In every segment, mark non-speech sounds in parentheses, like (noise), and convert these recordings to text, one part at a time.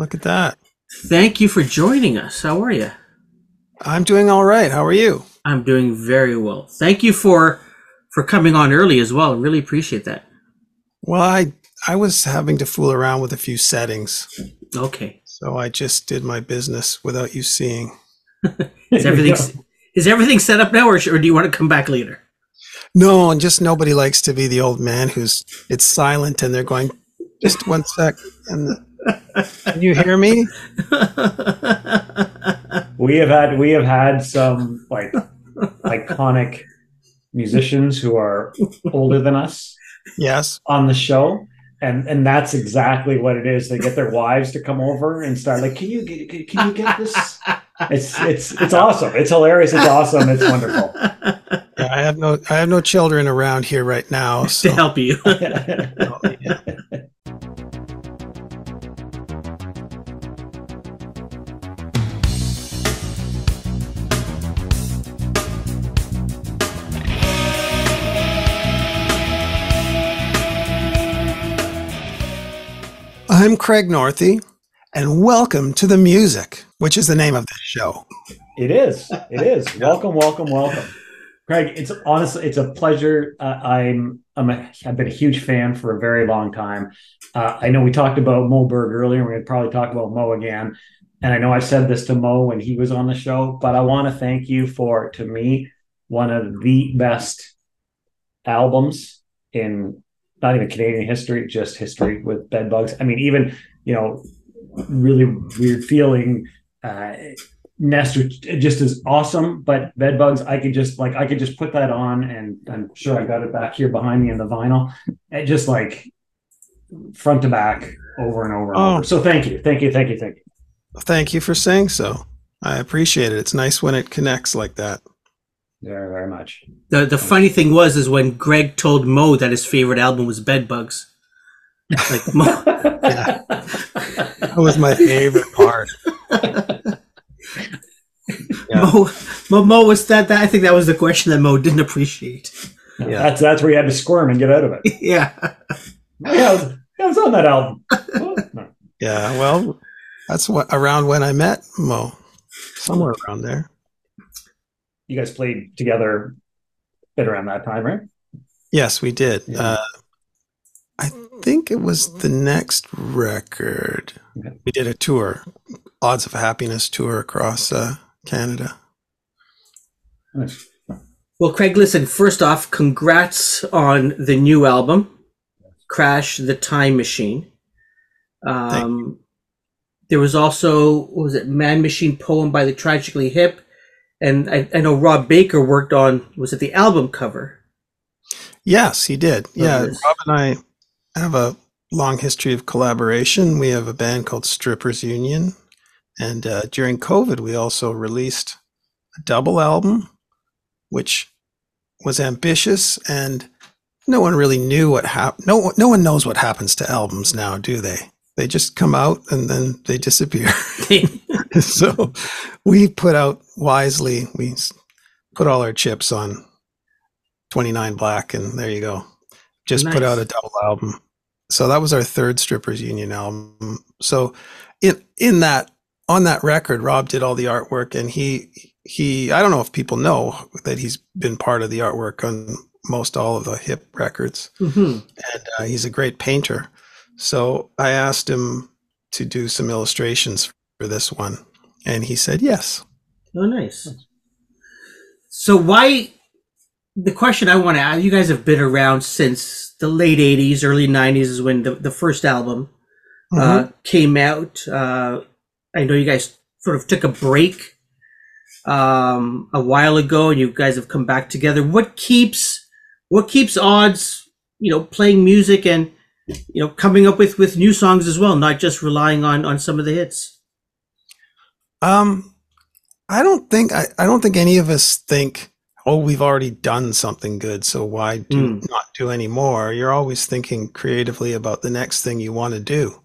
Look at that. Thank you for joining us. How are you? I'm doing all right. How are you? I'm doing very well. Thank you for for coming on early as well. I really appreciate that. Well, I I was having to fool around with a few settings, Okay. so I just did my business without you seeing. (laughs) Is everything is everything set up now, or, or do you want to come back later? No, and just nobody likes to be the old man who's it's silent and they're going, just one sec. And the, can you hear me? (laughs) we have had we have had some like iconic musicians who are older than us Yes. on the show and and that's exactly what it is they get their wives to come over and start like can you get can, can you get this it's it's it's awesome it's hilarious it's awesome it's wonderful Yeah, I have no I have no children around here right now. (laughs) to help you. (laughs) Oh, yeah. I'm Craig Northey, and welcome to the music, which is the name of this show. it is. It is. (laughs) Welcome welcome welcome. Craig it's honestly it's a pleasure. Uh, i'm i'm a, i've been a huge fan for a very long time. Uh, i know we talked about mo berg earlier we're going to probably talk about mo again. And i know I've said this to mo when he was on the show but i want to thank you for to me one of the best albums in not even canadian history just history with bed bugs. i mean even you know really weird feeling uh Nestor just is awesome, but bed bugs, I could just like I could just put that on, and I'm sure I got it back here behind me in the vinyl. It just like front to back, over and over and Oh. over. So thank you, thank you, thank you, thank you. Thank you for saying so. I appreciate it. It's nice when it connects like that. Very very much. the the funny thing was is when Gregg told Mo that his favorite album was Bedbugs. Like Mo, (laughs) That was my favorite part. Yeah. (laughs) Mo, Mo, Mo was that, that. I think that was the question that Mo didn't appreciate. Yeah. That's that's where you had to squirm and get out of it. (laughs) yeah. Yeah, I was, I was on that album. Oh, no. Yeah, well, that's what around when I met Mo, somewhere around there. You guys played together a bit around that time, right? Yes, we did. Yeah. Uh, I think it was the next record. Okay. We did a tour, Odds of Happiness tour across uh, Canada. Nice. Well, Craig, listen, first off, congrats on the new album, Crash the Time Machine. Um, there was also, what was it, Man Machine Poem by the Tragically Hip. And I, I know Rob Baker worked on, was it the album cover? Yes, he did. Yeah, yes. Rob and I have a long history of collaboration. We have a band called Strippers Union, and uh, during COVID, we also released a double album, which was ambitious, and no one really knew what happened. No, no one knows what happens to albums now, do they? They just come out and then they disappear. (laughs) (laughs) so we put out wisely. We put all our chips on 29 Black, and there you go. Just put out a double album. So that was our third Strippers Union album. So in in that on that record, Rob did all the artwork, and he he I don't know if people know that he's been part of the artwork on most all of the hip records hmm and uh, he's a great painter. So I asked him to do some illustrations for this one, and he said yes. Oh, nice. So why? The question I want to ask: You guys have been around since the late '80s, early '90s is when the, the first album uh, came out. Uh, I know you guys sort of took a break um, a while ago, and you guys have come back together. What keeps what keeps odds? You know, playing music and you know coming up with with new songs as well, not just relying on on some of the hits. Um, I don't think I, I don't think any of us think, oh, we've already done something good, so why do Mm. not do any more? You're always thinking creatively about the next thing you want to do,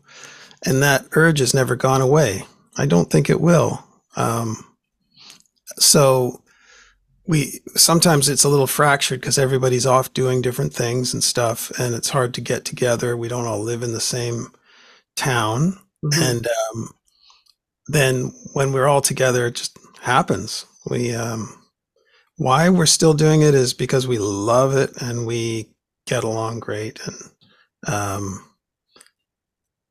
and that urge has never gone away. I don't think it will. Um, so we sometimes it's a little fractured because everybody's off doing different things and stuff, and it's hard to get together. We don't all live in the same town Mhm. and um, then when we're all together, it just happens. We um, why we're still doing it is because we love it and we get along great. And um,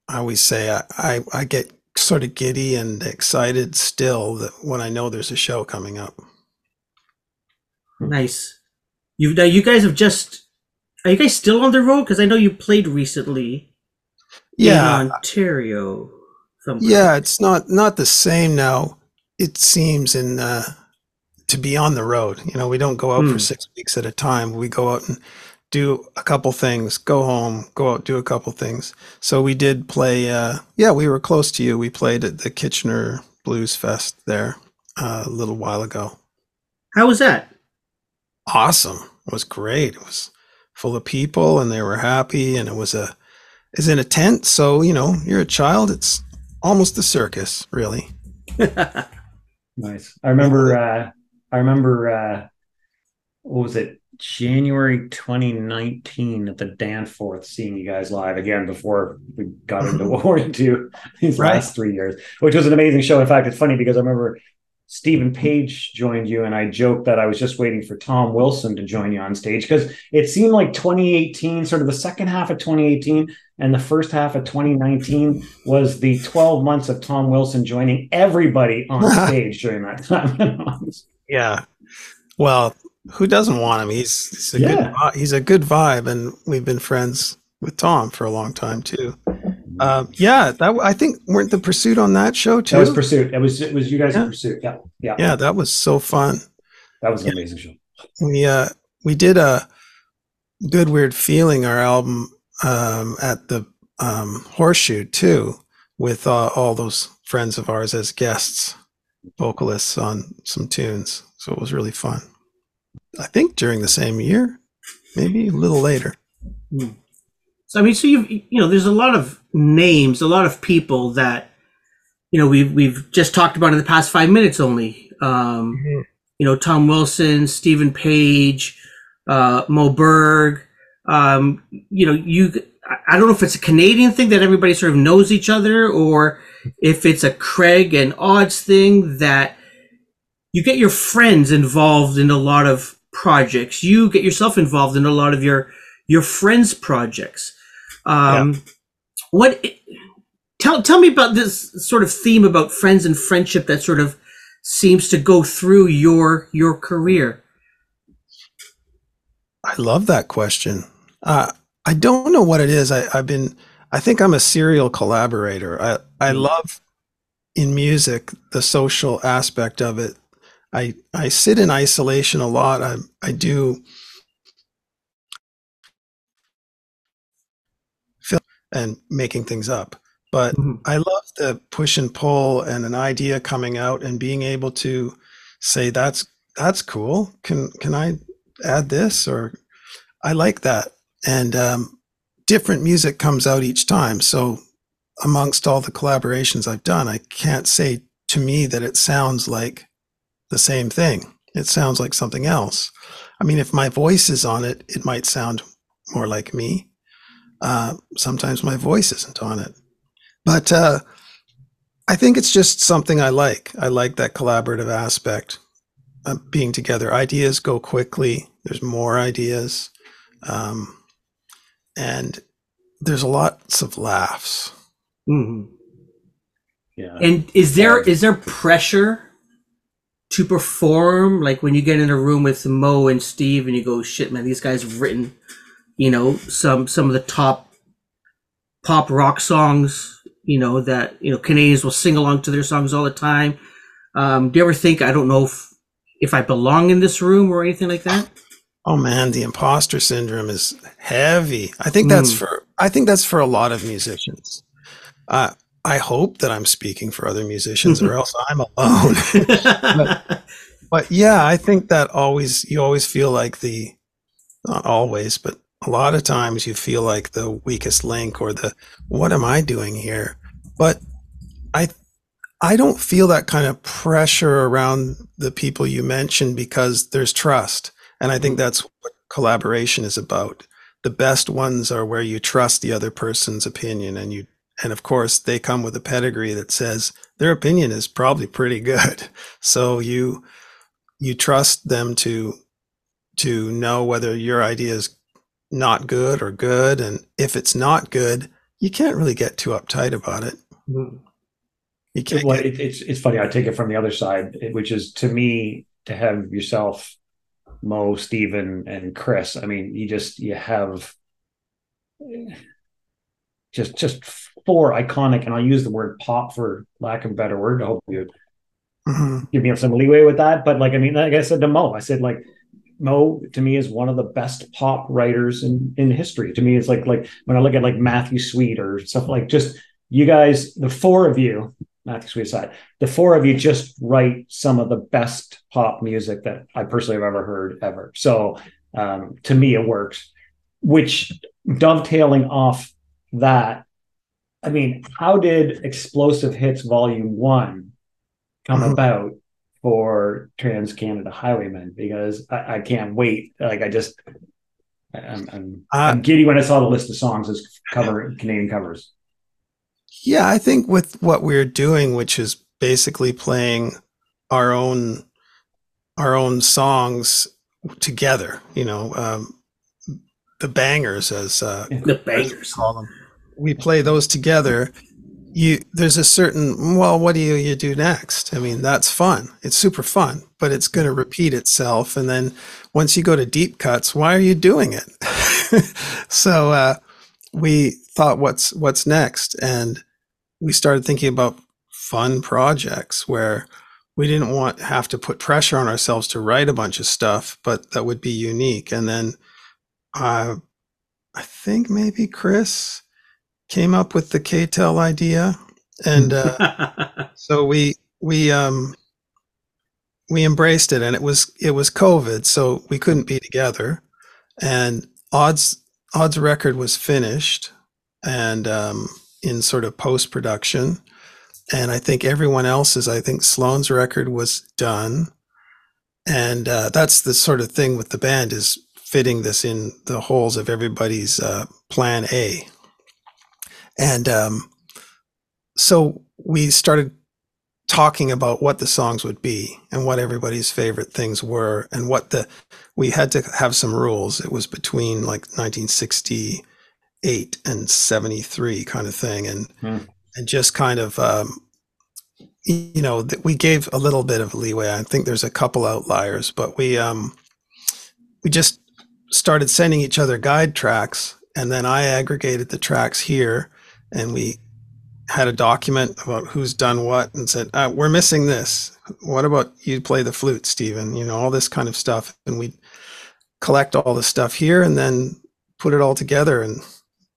I always say I, I I get sort of giddy and excited still that when I know there's a show coming up. Nice. You now you guys have just are you guys still on the road? Because I know you played recently Yeah, in Ontario. I'm Yeah, it's not not the same now. It seems in uh, to be on the road. You know, we don't go out Hmm. for six weeks at a time. We go out and do a couple things, go home, go out, do a couple things. So we did play. Uh, yeah, we were close to you. We played at the Kitchener Blues Fest there uh, a little while ago. How was that? Awesome! It was great. It was full of people, and they were happy. And it was a is in a tent, so you know, you're a child. It's almost a circus, really. (laughs) Nice. I remember. Uh, I remember. Uh, what was it? January 2019 at the Danforth, seeing you guys live again before we got into (laughs) World War II these Right. last three years, which was an amazing show. In fact, it's funny because I remember Steven Page joined you, and I joked that I was just waiting for Tom Wilson to join you on stage because it seemed like 2018, sort of the second half of 2018 and the first half of 2019 was the 12 months of Tom Wilson joining everybody on (laughs) stage during that time. (laughs) Yeah. Well, who doesn't want him? He's, he's a Yeah. good he's a good vibe, and we've been friends with Tom for a long time too. Um, yeah, that I think weren't the pursuit on that show too. that was Pursuit. It was it was you guys Yeah. in Pursuit. Yeah, yeah, yeah, that was so fun. That was an amazing show. We uh we did a good weird feeling our album um, at the um, Horseshoe too, with uh, all those friends of ours as guests, vocalists on some tunes. So it was really fun. I think during the same year, maybe a little later. So I mean, so you you know, there's a lot of names, a lot of people that you know we've we've just talked about in the past five minutes only. Um, you know, Tom Wilson, Steven Page, uh, Mo Berg. Um, you know, you. I- don't know if it's a Canadian thing that everybody sort of knows each other, or if it's a Craig and Odds thing that you get your friends involved in a lot of projects. You get yourself involved in a lot of your your friends' projects. Um, What? Tell tell me about this sort of theme about friends and friendship that sort of seems to go through your your career. I love that question. Uh, I don't know what it is. I, I've been, I think I'm a serial collaborator. I, I Mm. love in music the social aspect of it. I, I sit in isolation a lot. I, I do feel and making things up, but Mhm. I love the push and pull and an idea coming out and being able to say that's that's cool. Can can I add this or I like that. And um, different music comes out each time. So amongst all the collaborations I've done, I can't say to me that it sounds like the same thing. It sounds like something else. I mean, if my voice is on it, it might sound more like me. Uh, sometimes my voice isn't on it. But uh, I think it's just something I like. I like that collaborative aspect of being together. Ideas go quickly, there's more ideas. Um, and there's a lots of laughs. Mhm. Yeah. And is there is there pressure to perform? Like when you get in a room with Mo and Steve, and you go, "Shit, man, these guys have written, you know, some some of the top pop rock songs. You know that you know Canadians will sing along to their songs all the time." Um, do you ever think I don't know if if I belong in this room or anything like that? Oh man, the imposter syndrome is heavy. I think that's Mm. for I think that's for a lot of musicians. Uh, I hope that I'm speaking for other musicians, or (laughs) else I'm alone. but yeah, I think that always you always feel like the not always, but a lot of times you feel like the weakest link or the what am I doing here? But I I don't feel that kind of pressure around the people you mentioned because there's trust. And I think mm-hmm. that's what collaboration is about. The best ones are where you trust the other person's opinion and you and of course they come with a pedigree that says their opinion is probably pretty good (laughs) so you you trust them to to know whether your idea is not good or good and if it's not good you can't really get too uptight about it Mm-hmm. you can't well, get, it, it's it's funny. I take it from the other side, which is to me to have yourself, Mo, Steven, and Chris. I mean, you just you have just just four iconic, and I'll use the word pop for lack of a better word. I hope you Mhm. give me some leeway with that. But like, I mean, like I said to Mo, I said like Mo to me is one of the best pop writers in in history. To me, it's like like when I look at like Matthew Sweet or stuff like just you guys, the four of you, Matthew Sweet aside, the four of you just write some of the best pop music that I personally have ever heard ever. So um, to me, it works. Which dovetailing off that, I mean, how did Explosive Hits Volume One come Mhm. about for Trans Canada Highwaymen? Because I, I can't wait. Like I just, I'm, I'm, Uh, I'm giddy when I saw the list of songs as cover Canadian covers. Yeah, I think with what we're doing, which is basically playing our own our own songs together, you know, um, the bangers as uh, The bangers. call them. We play those together. You there's a certain well, what do you you do next? I mean, that's fun. It's super fun, but it's going to repeat itself. And then once you go to deep cuts, why are you doing it? (laughs) so uh, we thought, what's what's next? And we started thinking about fun projects where we didn't want have to put pressure on ourselves to write a bunch of stuff, but that would be unique. And then uh, I think maybe Chris came up with the KTEL idea, and uh, (laughs) so we we um we embraced it, and it was it was COVID, so we couldn't be together, and odds odds record was finished, and um, in sort of post production, and I think everyone else's, I think Sloan's record was done, and uh, that's the sort of thing with the band is fitting this in the holes of everybody's uh, plan A. And um, so we started talking about what the songs would be and what everybody's favorite things were and what the we had to have some rules. It was between like 1968 and 73 kind of thing and Hmm. and just kind of um, you know that we gave a little bit of leeway. I think there's a couple outliers, but we um we just started sending each other guide tracks and then I aggregated the tracks here and we had a document about who's done what and said uh, we're missing this what about you play the flute Steven you know all this kind of stuff and we collect all the stuff here and then put it all together and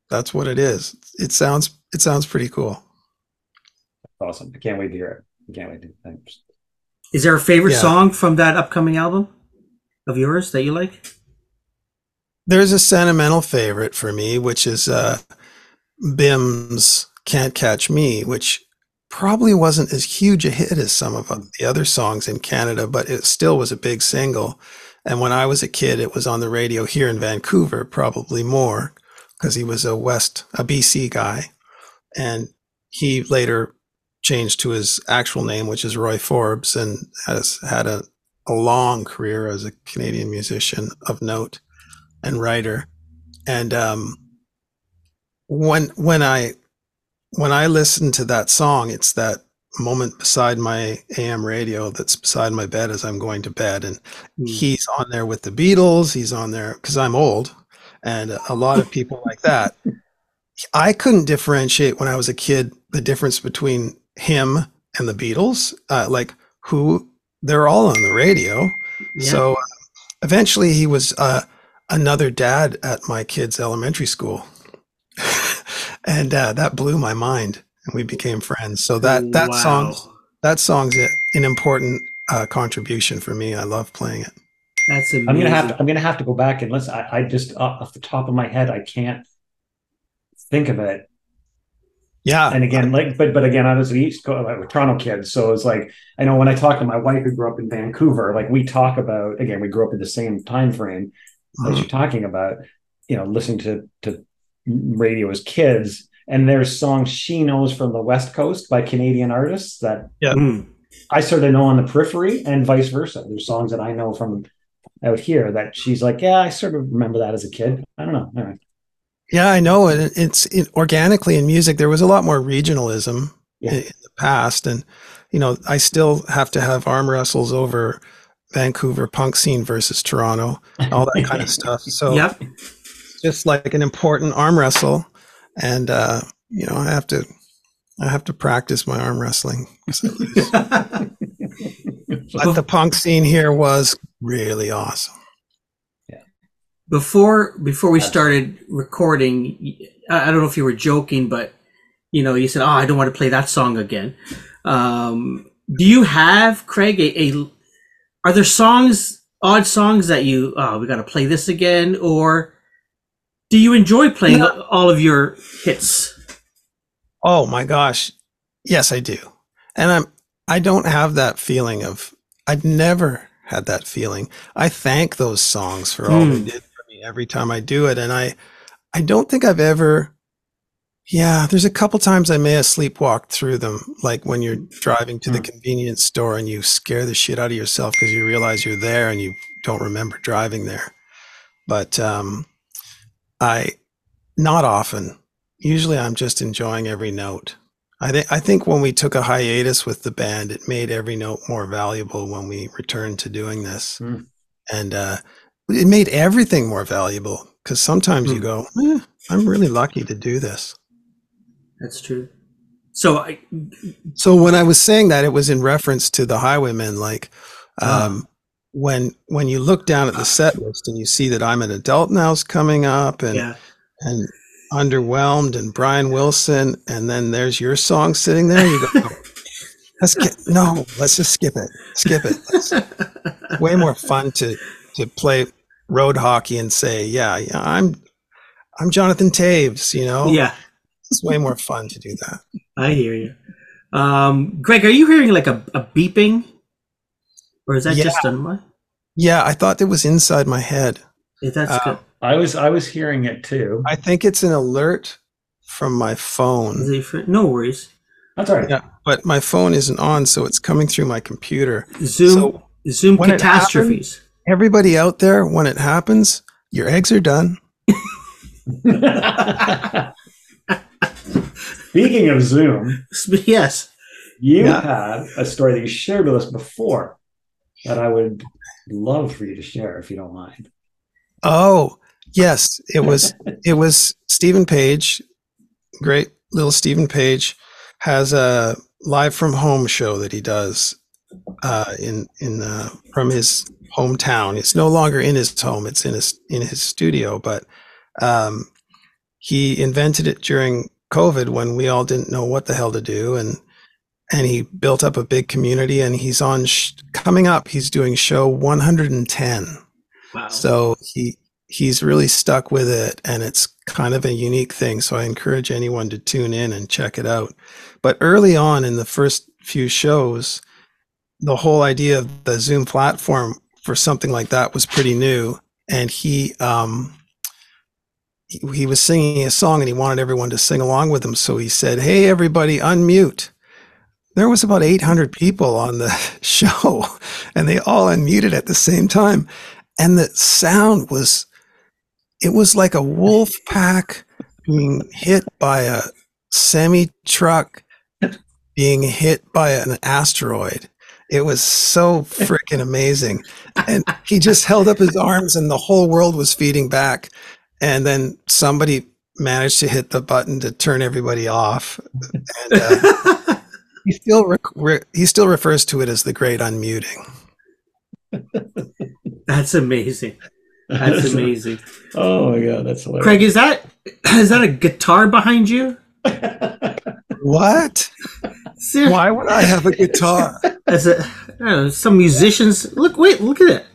that's what it is it sounds it sounds pretty cool That's Awesome. I can't wait to hear it. I can't wait to thanks. Is there a favorite Yeah. song from that upcoming album of yours that you like? there's a sentimental favorite for me which is uh bim's can't catch me which probably wasn't as huge a hit as some of the other songs in canada but it still was a big single and when i was a kid it was on the radio here in vancouver probably more because he was a west a bc guy and he later changed to his actual name which is roy forbes and has had a, a long career as a canadian musician of note and writer. And um, when when I when I listen to that song, it's that moment beside my AM radio that's beside my bed as I'm going to bed, and Mm. he's on there with the Beatles. He's on there because I'm old, and a lot of people like that. (laughs) I couldn't differentiate when I was a kid the difference between him and the Beatles. Uh, like who they're all on the radio. Yeah. So uh, eventually he was uh, another dad at my kid's elementary school. And uh, that blew my mind and we became friends. So that that Wow. song that song's a, an important uh, contribution for me. I love playing it. That's amazing. I'm gonna have to I'm gonna have to go back and listen. I, I just off off the top of my head I can't think of it. Yeah. And again, like but but again, I was an East Coast like, a Toronto kid, so it's like I know when I talk to my wife who grew up in Vancouver, like we talk about again, we grew up in the same time frame as Mhm. you're talking about, you know, listening to to radio as kids. and there's songs she knows from the West Coast by Canadian artists that Yeah. Mm. I sort of know on the periphery, and vice versa. There's songs that I know from out here that she's like, yeah, I sort of remember that as a kid. I don't know. All right. Yeah, I know. And it's it, organically in music, there was a lot more regionalism Yeah. in, in the past. And, you know, I still have to have arm wrestles over Vancouver punk scene versus Toronto, all that kind of (laughs) stuff. So Yep. Just like an important arm wrestle. And, uh, you know, I have to, I have to practice my arm wrestling. (laughs) But the punk scene here was really awesome. Yeah. before before we started recording I, I don't know if you were joking but you know you said oh i don't want to play that song again um, do you have craig a, a are there songs odd songs that you oh we got to play this again or do you enjoy playing Yeah. all of your hits Oh my gosh. Yes, I do. And I'm I don't have that feeling of I've never had that feeling. I thank those songs for all they Hmm. did for me every time I do it and I I don't think I've ever yeah, there's a couple times I may have sleepwalked through them like when you're driving to the Hmm. convenience store and you scare the shit out of yourself because you realize you're there and you don't remember driving there. But um I not often usually I'm just enjoying every note. I think I think when we took a hiatus with the band, it made every note more valuable when we returned to doing this, Hmm. and uh, it made everything more valuable because sometimes you Hmm. go, eh, "I'm really lucky to do this." that's true so I, So when I was saying that, it was in reference to the Highwaymen. Like Ah. um, when when you look down at the set list and you see that I'm an adult now's coming up, and yeah and underwhelmed and Brian Wilson and then there's your song sitting there you go let's get no let's just skip it skip it It's way more fun to to play road hockey and say yeah, yeah I'm I'm Jonathan Toews you know yeah it's way more fun to do that I hear you. Um, Gregg, are you hearing like a, a beeping? Or is that Yeah. just on my? Yeah I thought it was inside my head If that's Uh, good. I was I was hearing it too. I think it's an alert from my phone it no worries. That's all right. yeah but my phone isn't on so it's coming through my computer Zoom So- Zoom when it catastrophes. everybody out there when it happens your eggs are done (laughs) Speaking of Zoom, (laughs) yes. you Yeah. had a story that you shared with us before that I would love for you to share if you don't mind. Oh, yes, it was (laughs) it was Steven Page, great little Steven Page has a live from home show that he does uh, in in uh, from his hometown. It's no longer in his home; it's in his in his studio. But um, he invented it during COVID when we all didn't know what the hell to do, and and he built up a big community. And he's on sh- coming up. He's doing show 110. Wow. So he he's really stuck with it and it's kind of a unique thing. So I encourage anyone to tune in and check it out. But early on in the first few shows, the whole idea of the Zoom platform for something like that was pretty new. And he um he, he was singing a song and he wanted everyone to sing along with him. So he said, Hey everybody, unmute. There was about 800 people on the (laughs) show and they all unmuted at the same time. And the sound was it was like a wolf pack being hit by a semi truck being hit by an asteroid. It was so freaking amazing. And he just held up his arms and the whole world was feeding back. And then somebody managed to hit the button to turn everybody off. And uh, (laughs) he still rec- re- he still refers to it as the great unmuting (laughs) That's amazing. That's (laughs) amazing. Oh my god, that's hilarious. Craig, is that (clears throat) is that a guitar behind you? (laughs) what Ser- why would i have a guitar As a, I don't know, some musicians look. Wait, look at it.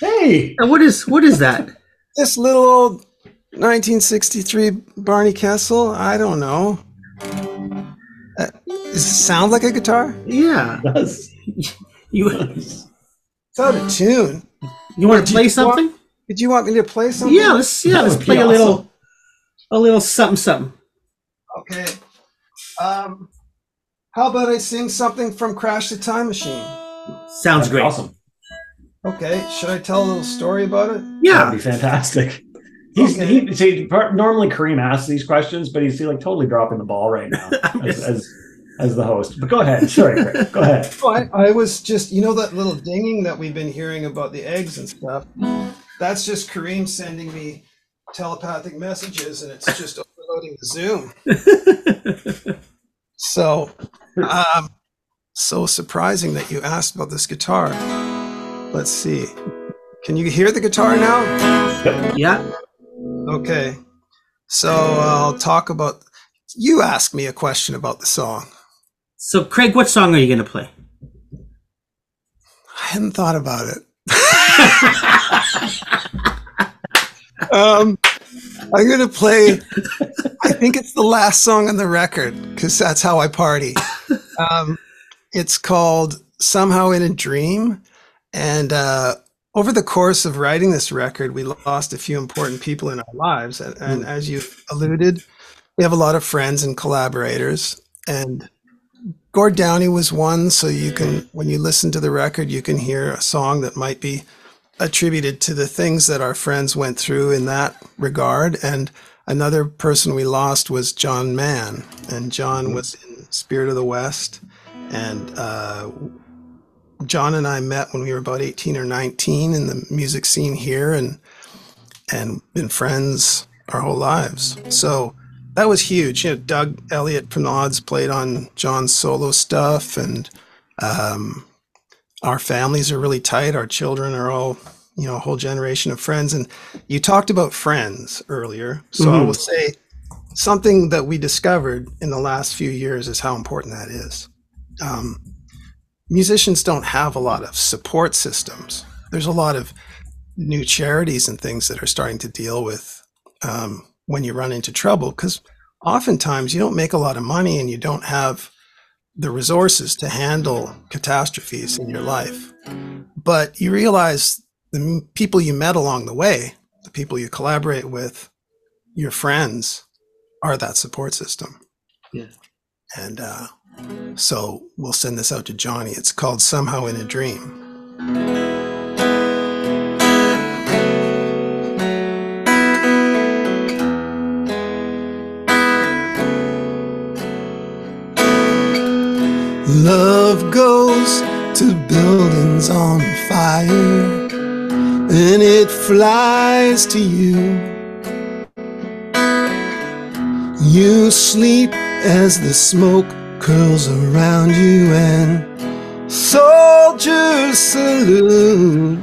hey, What is what is that? this little old 1963 Barney Kessel. I don't know. Uh, does it sound like a guitar? Yeah, that's, (laughs) you It's out of tune. you want Did to play you something? Did you want me to play something? Yeah, let's yeah, That let's play be a little a little something something. Okay. Um, how about I sing something from Crash the Time Machine? Sounds That'd great. Awesome. Okay. Should I tell a little story about it? Yeah. That'd Yeah. be fantastic. He's Okay. he see normally Karim asks these questions, but he's like totally dropping the ball right now (laughs) as, as as the host. But go ahead. Sorry, Go (laughs) ahead. Oh, I, I was just, you know, that little dinging that we've been hearing about the eggs and stuff. That's just Karim sending me telepathic messages, and it's just overloading the Zoom. (laughs) So, um, so surprising that you asked about this guitar. Let's see. Can you hear the guitar now? yeah. Okay. So I'll talk about. You asked me a question about the song. So, Craig, what song are you going to play? I hadn't thought about it. (laughs) um, I'm gonna play. I think it's the last song on the record because that's how I party. (laughs) Um, it's called "Somehow in a Dream," and uh, over the course of writing this record, we lost a few important people in our lives, and, and as you alluded, we have a lot of friends and collaborators, and Gord Downie was one, so you can, when you listen to the record, you can hear a song that might be attributed to the things that our friends went through in that regard. And another person we lost was John Mann, and John was in Spirit of the West. And uh, John and I met when we were about 18 or 19 in the music scene here, and and been friends our whole lives. So that was huge. You know, Doug Elliott from the Odds played on John's solo stuff, and um, our families are really tight. Our children are all, you know, a whole generation of friends. And you talked about friends earlier, so I Mhm. will say something that we discovered in the last few years is how important that is. Um, musicians don't have a lot of support systems. There's a lot of new charities and things that are starting to deal with um, when you run into trouble because oftentimes you don't make a lot of money and you don't have the resources to handle catastrophes in your life. But you realize the people you met along the way, the people you collaborate with, your friends, are that support system. Yeah. And uh, so we'll send this out to Johnny. It's called Somehow in a Dream. Love goes to buildings on fire and it flies to you. You sleep as the smoke curls around you and soldiers salute.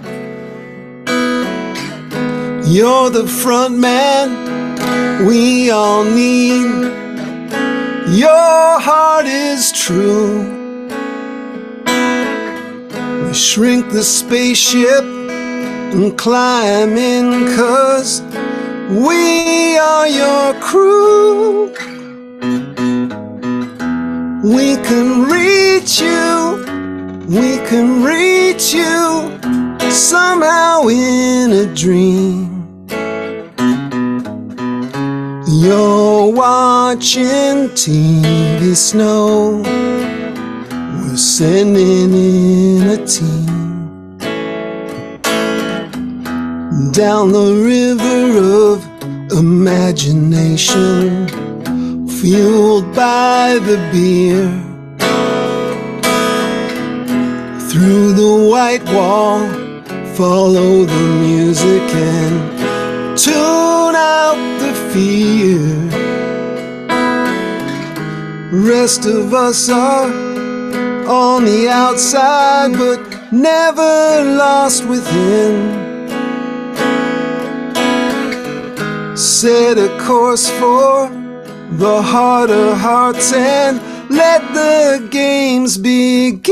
You're the front man we all need. Your heart is true. We shrink the spaceship and climb in, cause we are your crew. We can reach you, we can reach you somehow in a dream. You're watching TV snow. We're sending in a team down the river of imagination, fueled by the beer. Through the white wall, follow the music and tune out the fear. Rest of us are on the outside, but never lost within. Set a course for the harder hearts and let the games begin.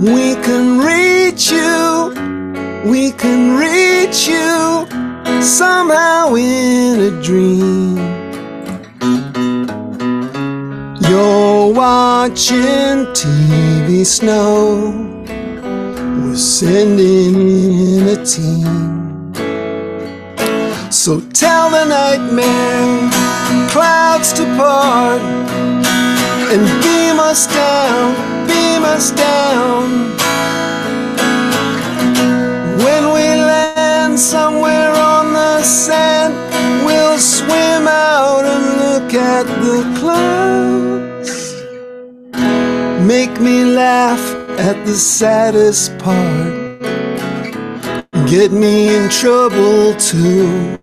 We can reach you, we can reach you somehow in a dream. You're watching TV snow. We're sending in a team. So tell the nightmare clouds to part and beam us down, beam us down. When we land somewhere on the sand, we'll swim out and look at the clouds. Make me laugh at the saddest part. Get me in trouble too.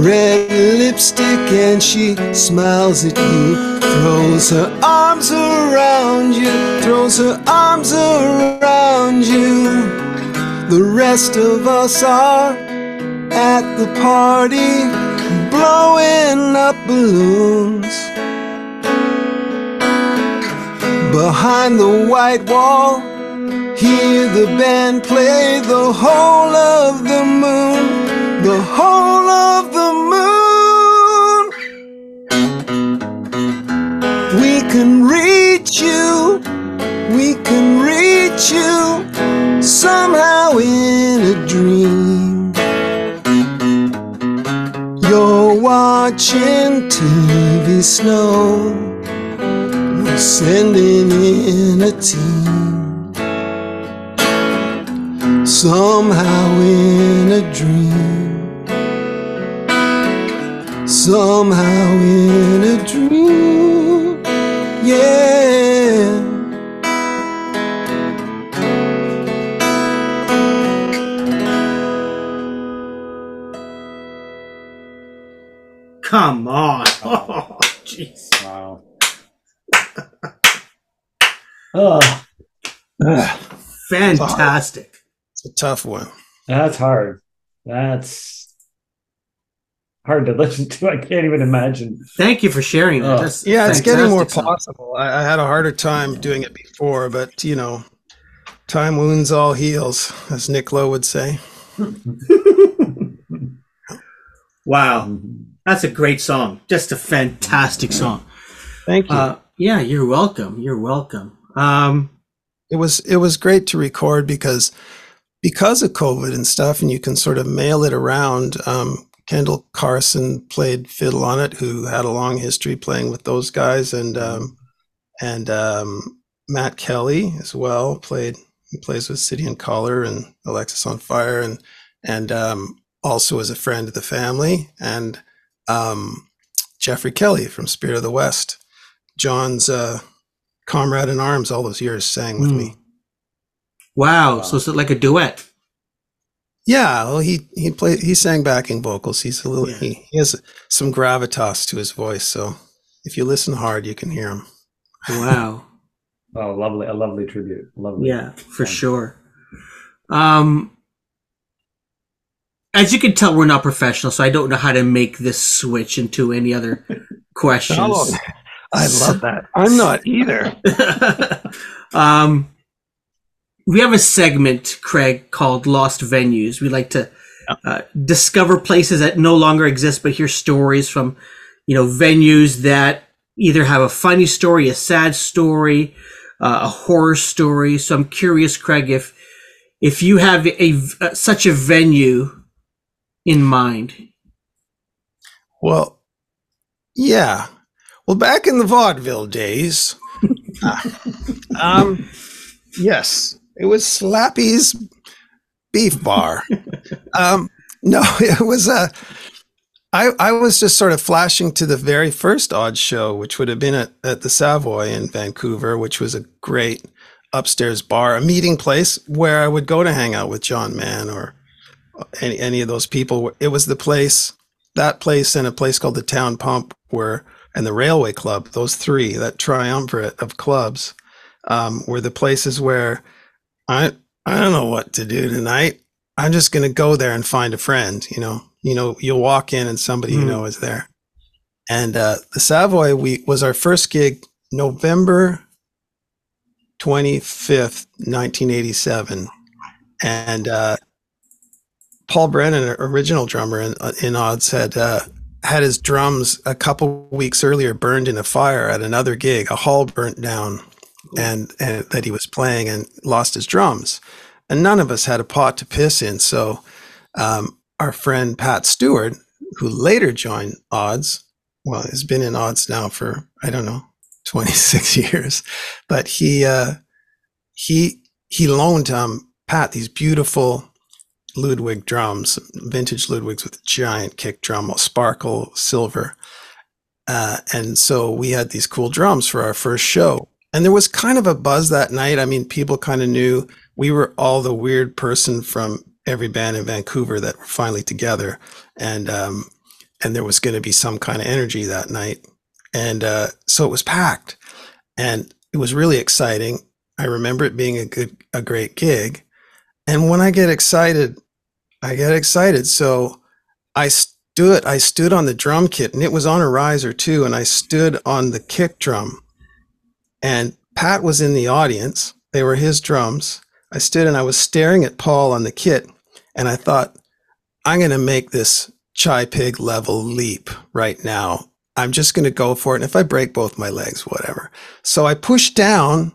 Red lipstick and she smiles at you. Throws her arms around you. Throws her arms around you. The rest of us are at the party, blowing up balloons. Behind the white wall, hear the band play the whole of the moon, the whole of the moon. We can reach you, we can reach you somehow in a dream. You're watching TV snow. We're sending in a team. Somehow in a dream. Somehow in a dream. Yeah. Come on. (laughs) Oh, jeez. Wow. oh, (laughs) Ah, Fantastic. It's a tough one. that's hard. That's hard to (laughs) listen to. I can't even imagine. Thank you for sharing that. Oh. That's Yeah, it's getting more possible. I, I had a harder time doing it before, but you know, time wounds all heals, as Nick Lowe would say. (laughs) Wow. That's a great song. Just a fantastic song. Thank you. Uh, yeah, you're welcome. You're welcome. Um, it was it was great to record because because of COVID and stuff, and you can sort of mail it around. Um, Kendel Carson played fiddle on it, who had a long history playing with those guys, and um, and um, Matt Kelly as well played. He plays with City and Colour and Alexisonfire, and and um, also is a friend of the family, and um, Geoffrey Kelly from Spirit of the West, John's uh, comrade in arms all those years, sang with Hmm. me. Wow. Wow. So it's like a duet. Yeah, well, he he played he sang backing vocals. He's a little Yeah. he, he has some gravitas to his voice. So if you listen hard, you can hear him. Wow. (laughs) Oh, lovely, a lovely tribute. Lovely. Yeah, for sure. Um, as you can tell, we're not professional, so I don't know how to make this switch into any other (laughs) questions. Oh, I love that. I'm not either. (laughs) um, we have a segment, Craig, called Lost Venues. We like to uh, discover places that no longer exist, but hear stories from, you know, venues that either have a funny story, a sad story, uh, a horror story. So I'm curious, Craig, if if you have a uh, such a venue in mind. Well, yeah. Well, back in the vaudeville days, uh, (laughs) um, yes, it was Slappy's Beef Bar. (laughs) um, no, (laughs) it was a. I, I was just sort of flashing to the very first odd show, which would have been at, at the Savoy in Vancouver, which was a great upstairs bar, a meeting place where I would go to hang out with John Mann or any, any of those people. It was the place, that place and a place called the Town Pump where, and the Railway Club, those three, that triumvirate of clubs, um, were the places where I, I don't know what to do tonight. I'm just going to go there and find a friend, you know, you know, you'll walk in and somebody you Hmm. know is there. And, uh, the Savoy, we was our first gig November 25th, 1987. And, uh, Paul Brennan, original drummer in, uh, in Odds, had uh, had his drums a couple weeks earlier burned in a fire at another gig. A hall burnt down, and, and that he was playing and lost his drums. And none of us had a pot to piss in, so um, our friend Pat Steward, who later joined Odds, well, has been in Odds now for I don't know (laughs) 26 years, but he uh, he he loaned um, Pat these beautiful Ludwig drums, vintage Ludwigs with giant kick drum, sparkle silver. Uh, and so we had these cool drums for our first show. And there was kind of a buzz that night. I mean, people kind of knew we were all the weird person from every band in Vancouver that were finally together. And, um, and there was going to be some kind of energy that night. And uh, so it was packed. And it was really exciting. I remember it being a good, a great gig. And when I get excited, I get excited. So I stood, I stood on the drum kit and it was on a riser too. And I stood on the kick drum and Pat was in the audience. They were his drums. I stood and I was staring at Paul on the kit and I thought, I'm going to make this chai pig level leap right now. I'm just going to go for it. And if I break both my legs, whatever. So I push down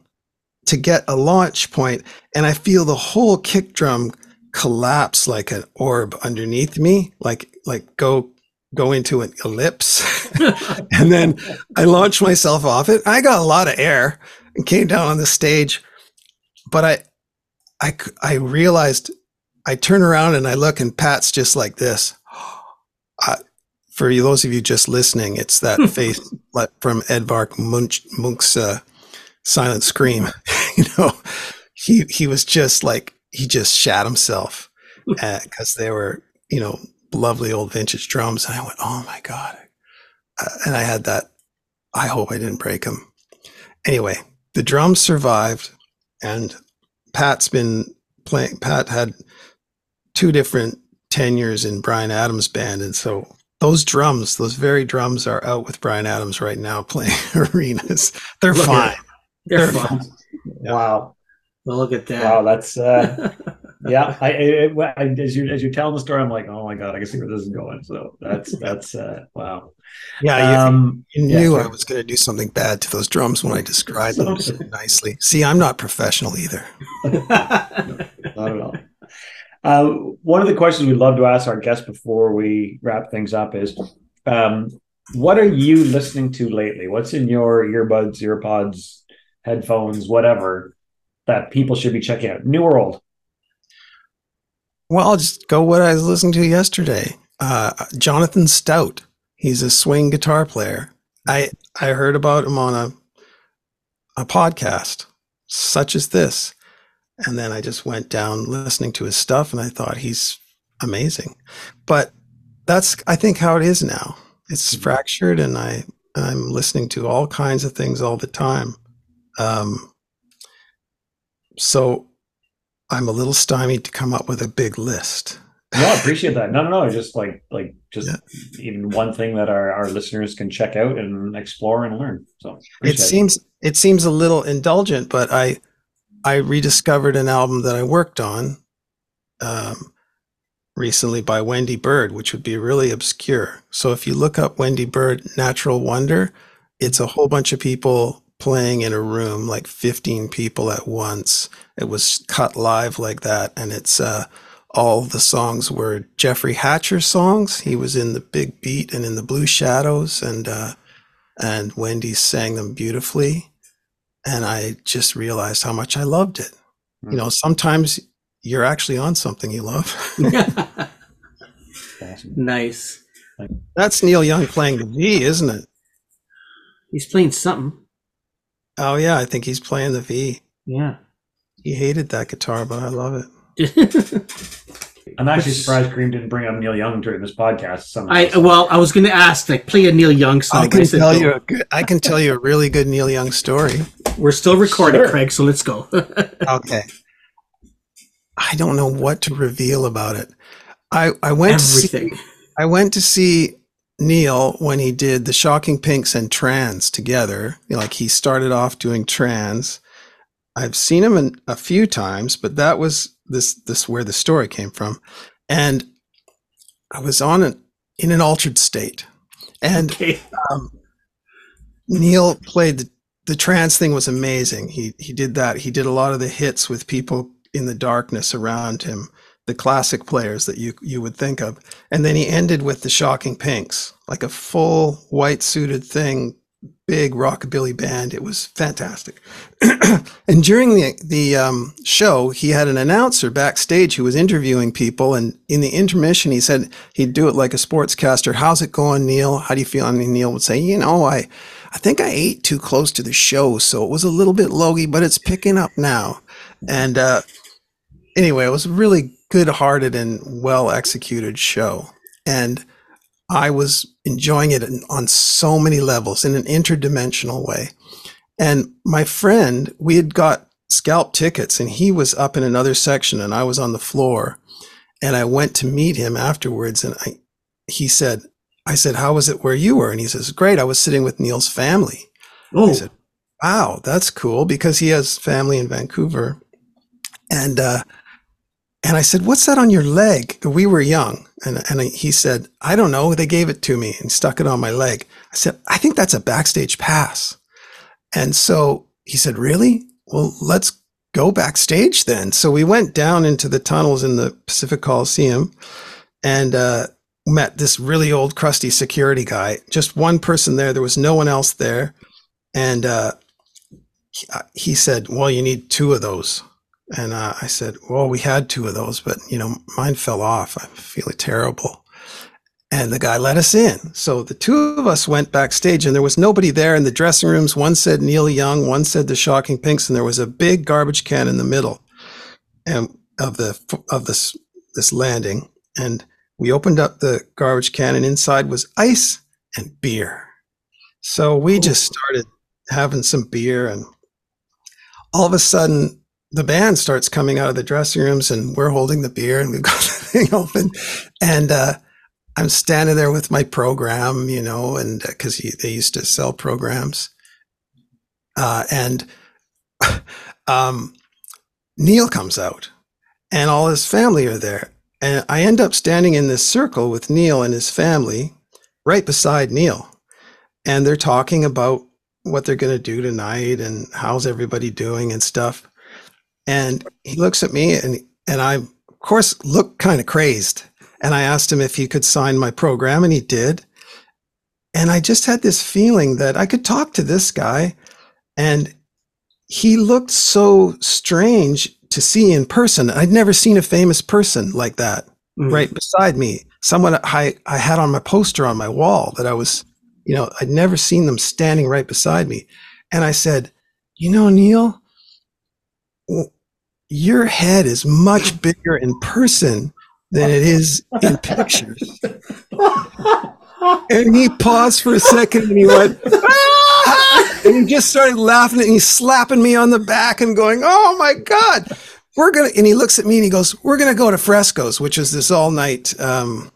to get a launch point and I feel the whole kick drum collapse like an orb underneath me, like like go go into an ellipse. (laughs) and then I launched myself off it. I got a lot of air and came down on the stage. But I I I realized I turn around and I look and Pat's just like this. (gasps) Uh, for those of you just listening, it's that (laughs) face from Edvard Munch, Munch's uh, Silent Scream. (laughs) you know, he he was just like he just shat himself because they were, you know, lovely old vintage drums. And I went, oh my God. Uh, and I had that, I hope I didn't break them. Anyway, the drums survived and Pat's been playing, Pat had two different tenures in Bryan Adams band. And so those drums, those very drums are out with Bryan Adams right now playing (laughs) arenas. They're Look fine. They're, They're fine. fine. Wow. Well, look at that. Wow, that's uh, (laughs) yeah. I, it, as you as you tell the story, I'm like, oh my god, I can see where this is going. So that's that's uh, wow. Yeah, um, you, you knew I was going to do something bad to those drums when I described them so (laughs) nicely. See, I'm not professional either. (laughs) no, not at all. Uh, one of the questions we love to ask our guests before we wrap things up is, um, what are you listening to lately? What's in your earbuds, earpods, headphones, whatever? that people should be checking out? New or old? Well, I'll just go what I was listening to yesterday. Uh, Jonathan Stout. He's a swing guitar player. I I heard about him on a a podcast such as this, and then I just went down listening to his stuff, and I thought he's amazing. But that's I think how it is now. It's mm-hmm. fractured, and I I'm listening to all kinds of things all the time. Um, so I'm a little stymied to come up with a big list. no, I appreciate that. No, no, no. Just like like just yeah. even one thing that our, our listeners can check out and explore and learn. So it seems it. it seems a little indulgent, but I I rediscovered an album that I worked on um, recently by Wendy Bird, which would be really obscure. So if you look up Wendy Bird Natural Wonder, it's a whole bunch of people playing in a room like 15 people at once. It was cut live like that. And it's, uh, all the songs were Jeffrey Hatcher songs. He was in the Big Beat and in the Blue Shadows, and uh, and Wendy sang them beautifully. And I just realized how much I loved it. Mm-hmm. You know, sometimes you're actually on something you love. (laughs) nice. That's Neil Young playing the V, isn't it? He's playing something. Oh yeah, I think he's playing the V. Yeah. He hated that guitar, but I love it. (laughs) I'm actually surprised Karim didn't bring up Neil Young during this podcast. I well, I was going to ask, like, play a Neil Young song. I can tell you a good, I can tell you a really good Neil Young story. We're still recording, sure. Craig, so let's go. (laughs) okay. I don't know what to reveal about it. I I went Everything. to see, I went to see Neil when he did the Shocking Pinks and Trans together. Like he started off doing Trans. I've seen him in, a few times, but that was this this where the story came from, and I was on an in an altered state, and okay. um, Neil played the, the trans thing was amazing. He he did that. He did a lot of the hits with people in the darkness around him the classic players that you you would think of. And then he ended with the Shocking Pinks, like a full white suited thing, big rockabilly band. It was fantastic. (clears throat) and during the the um, show, he had an announcer backstage who was interviewing people. And in the intermission, he said he'd do it like a sportscaster. How's it going, Neil? How do you feel? And Neil would say, you know, I I think I ate too close to the show, so it was a little bit logy, but it's picking up now. And uh, anyway, it was really good-hearted and well-executed show, and I was enjoying it on so many levels in an interdimensional way. And my friend, we had got scalp tickets, and he was up in another section, and I was on the floor. And I went to meet him afterwards, and I, he said, I said, How was it where you were? And he says, Great. I was sitting with Neil's family. Oh, I said, Wow, that's cool because he has family in Vancouver. And, uh, and I said, What's that on your leg? We were young. And, and he said, I don't know. They gave it to me and stuck it on my leg. I said, I think that's a backstage pass. And so he said, Really? Well, let's go backstage then. So we went down into the tunnels in the Pacific Coliseum and uh, met this really old, crusty security guy. Just one person there. There was no one else there. And uh, he, he said, Well, you need two of those. And uh, I said, Well, we had two of those, but you know, mine fell off. I'm feeling terrible. And the guy let us in. So the two of us went backstage, and there was nobody there in the dressing rooms. One said Neil Young, one said the Shocking Pinks, and there was a big garbage can in the middle, and of the of this this landing. And we opened up the garbage can, and inside was ice and beer. So we just started having some beer, and all of a sudden, the band starts coming out of the dressing rooms, and we're holding the beer, and we've (laughs) got the thing open, and uh, I'm standing there with my program, you know, and because uh, they used to sell programs, uh, and (laughs) um, Neil comes out, and all his family are there, and I end up standing in this circle with Neil and his family, right beside Neil, and they're talking about what they're going to do tonight and how's everybody doing and stuff. And he looks at me and and I of course look kind of crazed. And I asked him if he could sign my program and he did. And I just had this feeling that I could talk to this guy and he looked so strange to see in person. I'd never seen a famous person like that mm-hmm. right beside me. Someone I, I had on my poster on my wall that I was, you know, I'd never seen them standing right beside me. And I said, you know, Neil, your head is much (laughs) bigger in person than it is in pictures. and he paused for a second and he went, ah! and he just started laughing and he's slapping me on the back and going, Oh my God, we're going to, and he looks at me and he goes, We're going to go to Fresgo's, which is this all night um,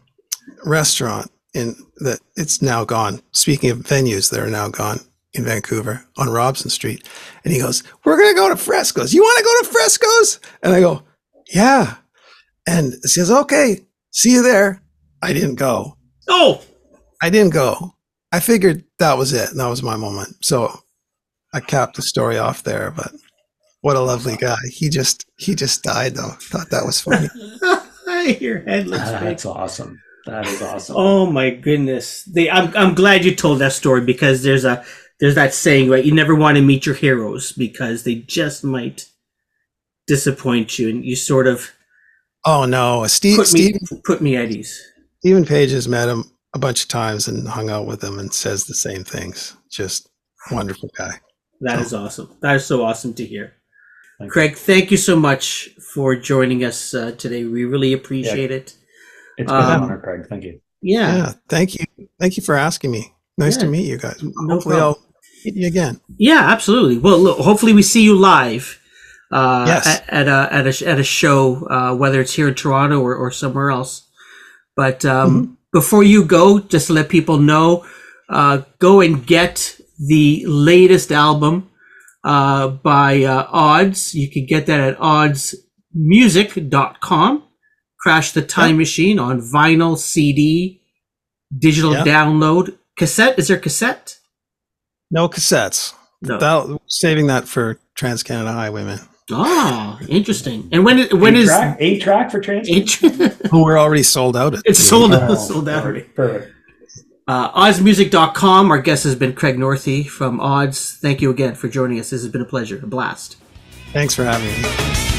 restaurant in that it's now gone. Speaking of venues that are now gone in Vancouver on Robson Street. And he goes, We're going to go to Fresgo's. You want to go to Fresgo's? And I go, Yeah. And he says, Okay, see you there. I didn't go. Oh, I didn't go. I figured that was it. And that was my moment. So I capped the story off there. But what a lovely guy. He just, he just died though. Thought that was funny. (laughs) Your head looks ah, That's awesome. That is awesome. Oh my goodness. They, I'm, I'm glad you told that story because there's a, there's that saying, right? You never want to meet your heroes because they just might disappoint you, and you sort of. Oh no, Steve, put Steve, me, put me at ease. Steven Page has met him a bunch of times and hung out with him and says the same things. Just wonderful guy. That so. is awesome. That is so awesome to hear. Thank Craig, you. thank you so much for joining us uh, today. We really appreciate yeah. it. It's been um, an honor, Craig. Thank you. Yeah. yeah. Thank you. Thank you for asking me. Nice yeah. to meet you guys. No Hopefully, problem. I'll meet you again. Yeah, absolutely. Well, look, hopefully, we see you live. Uh, yes. At, at, a at a at a show, uh, whether it's here in Toronto or, or somewhere else. But um, mm-hmm. before you go, just to let people know, uh, go and get the latest album uh, by uh, Odds. You can get that at oddsmusic.com. Crash the Time yep. Machine on vinyl, CD, digital yep. download, cassette. Is there cassette? No cassettes. No. That, saving that for Trans Canada Highwaymen. Oh, interesting. And when when eight is track, eight track for trans? Oh, we're already sold out. At it's the- sold Oh, out, sold out already. perfect, perfect. Uh, OddsMusic.com. Our guest has been Craig Northey from Odds. Thank you again for joining us. This has been a pleasure, a blast. Thanks for having me.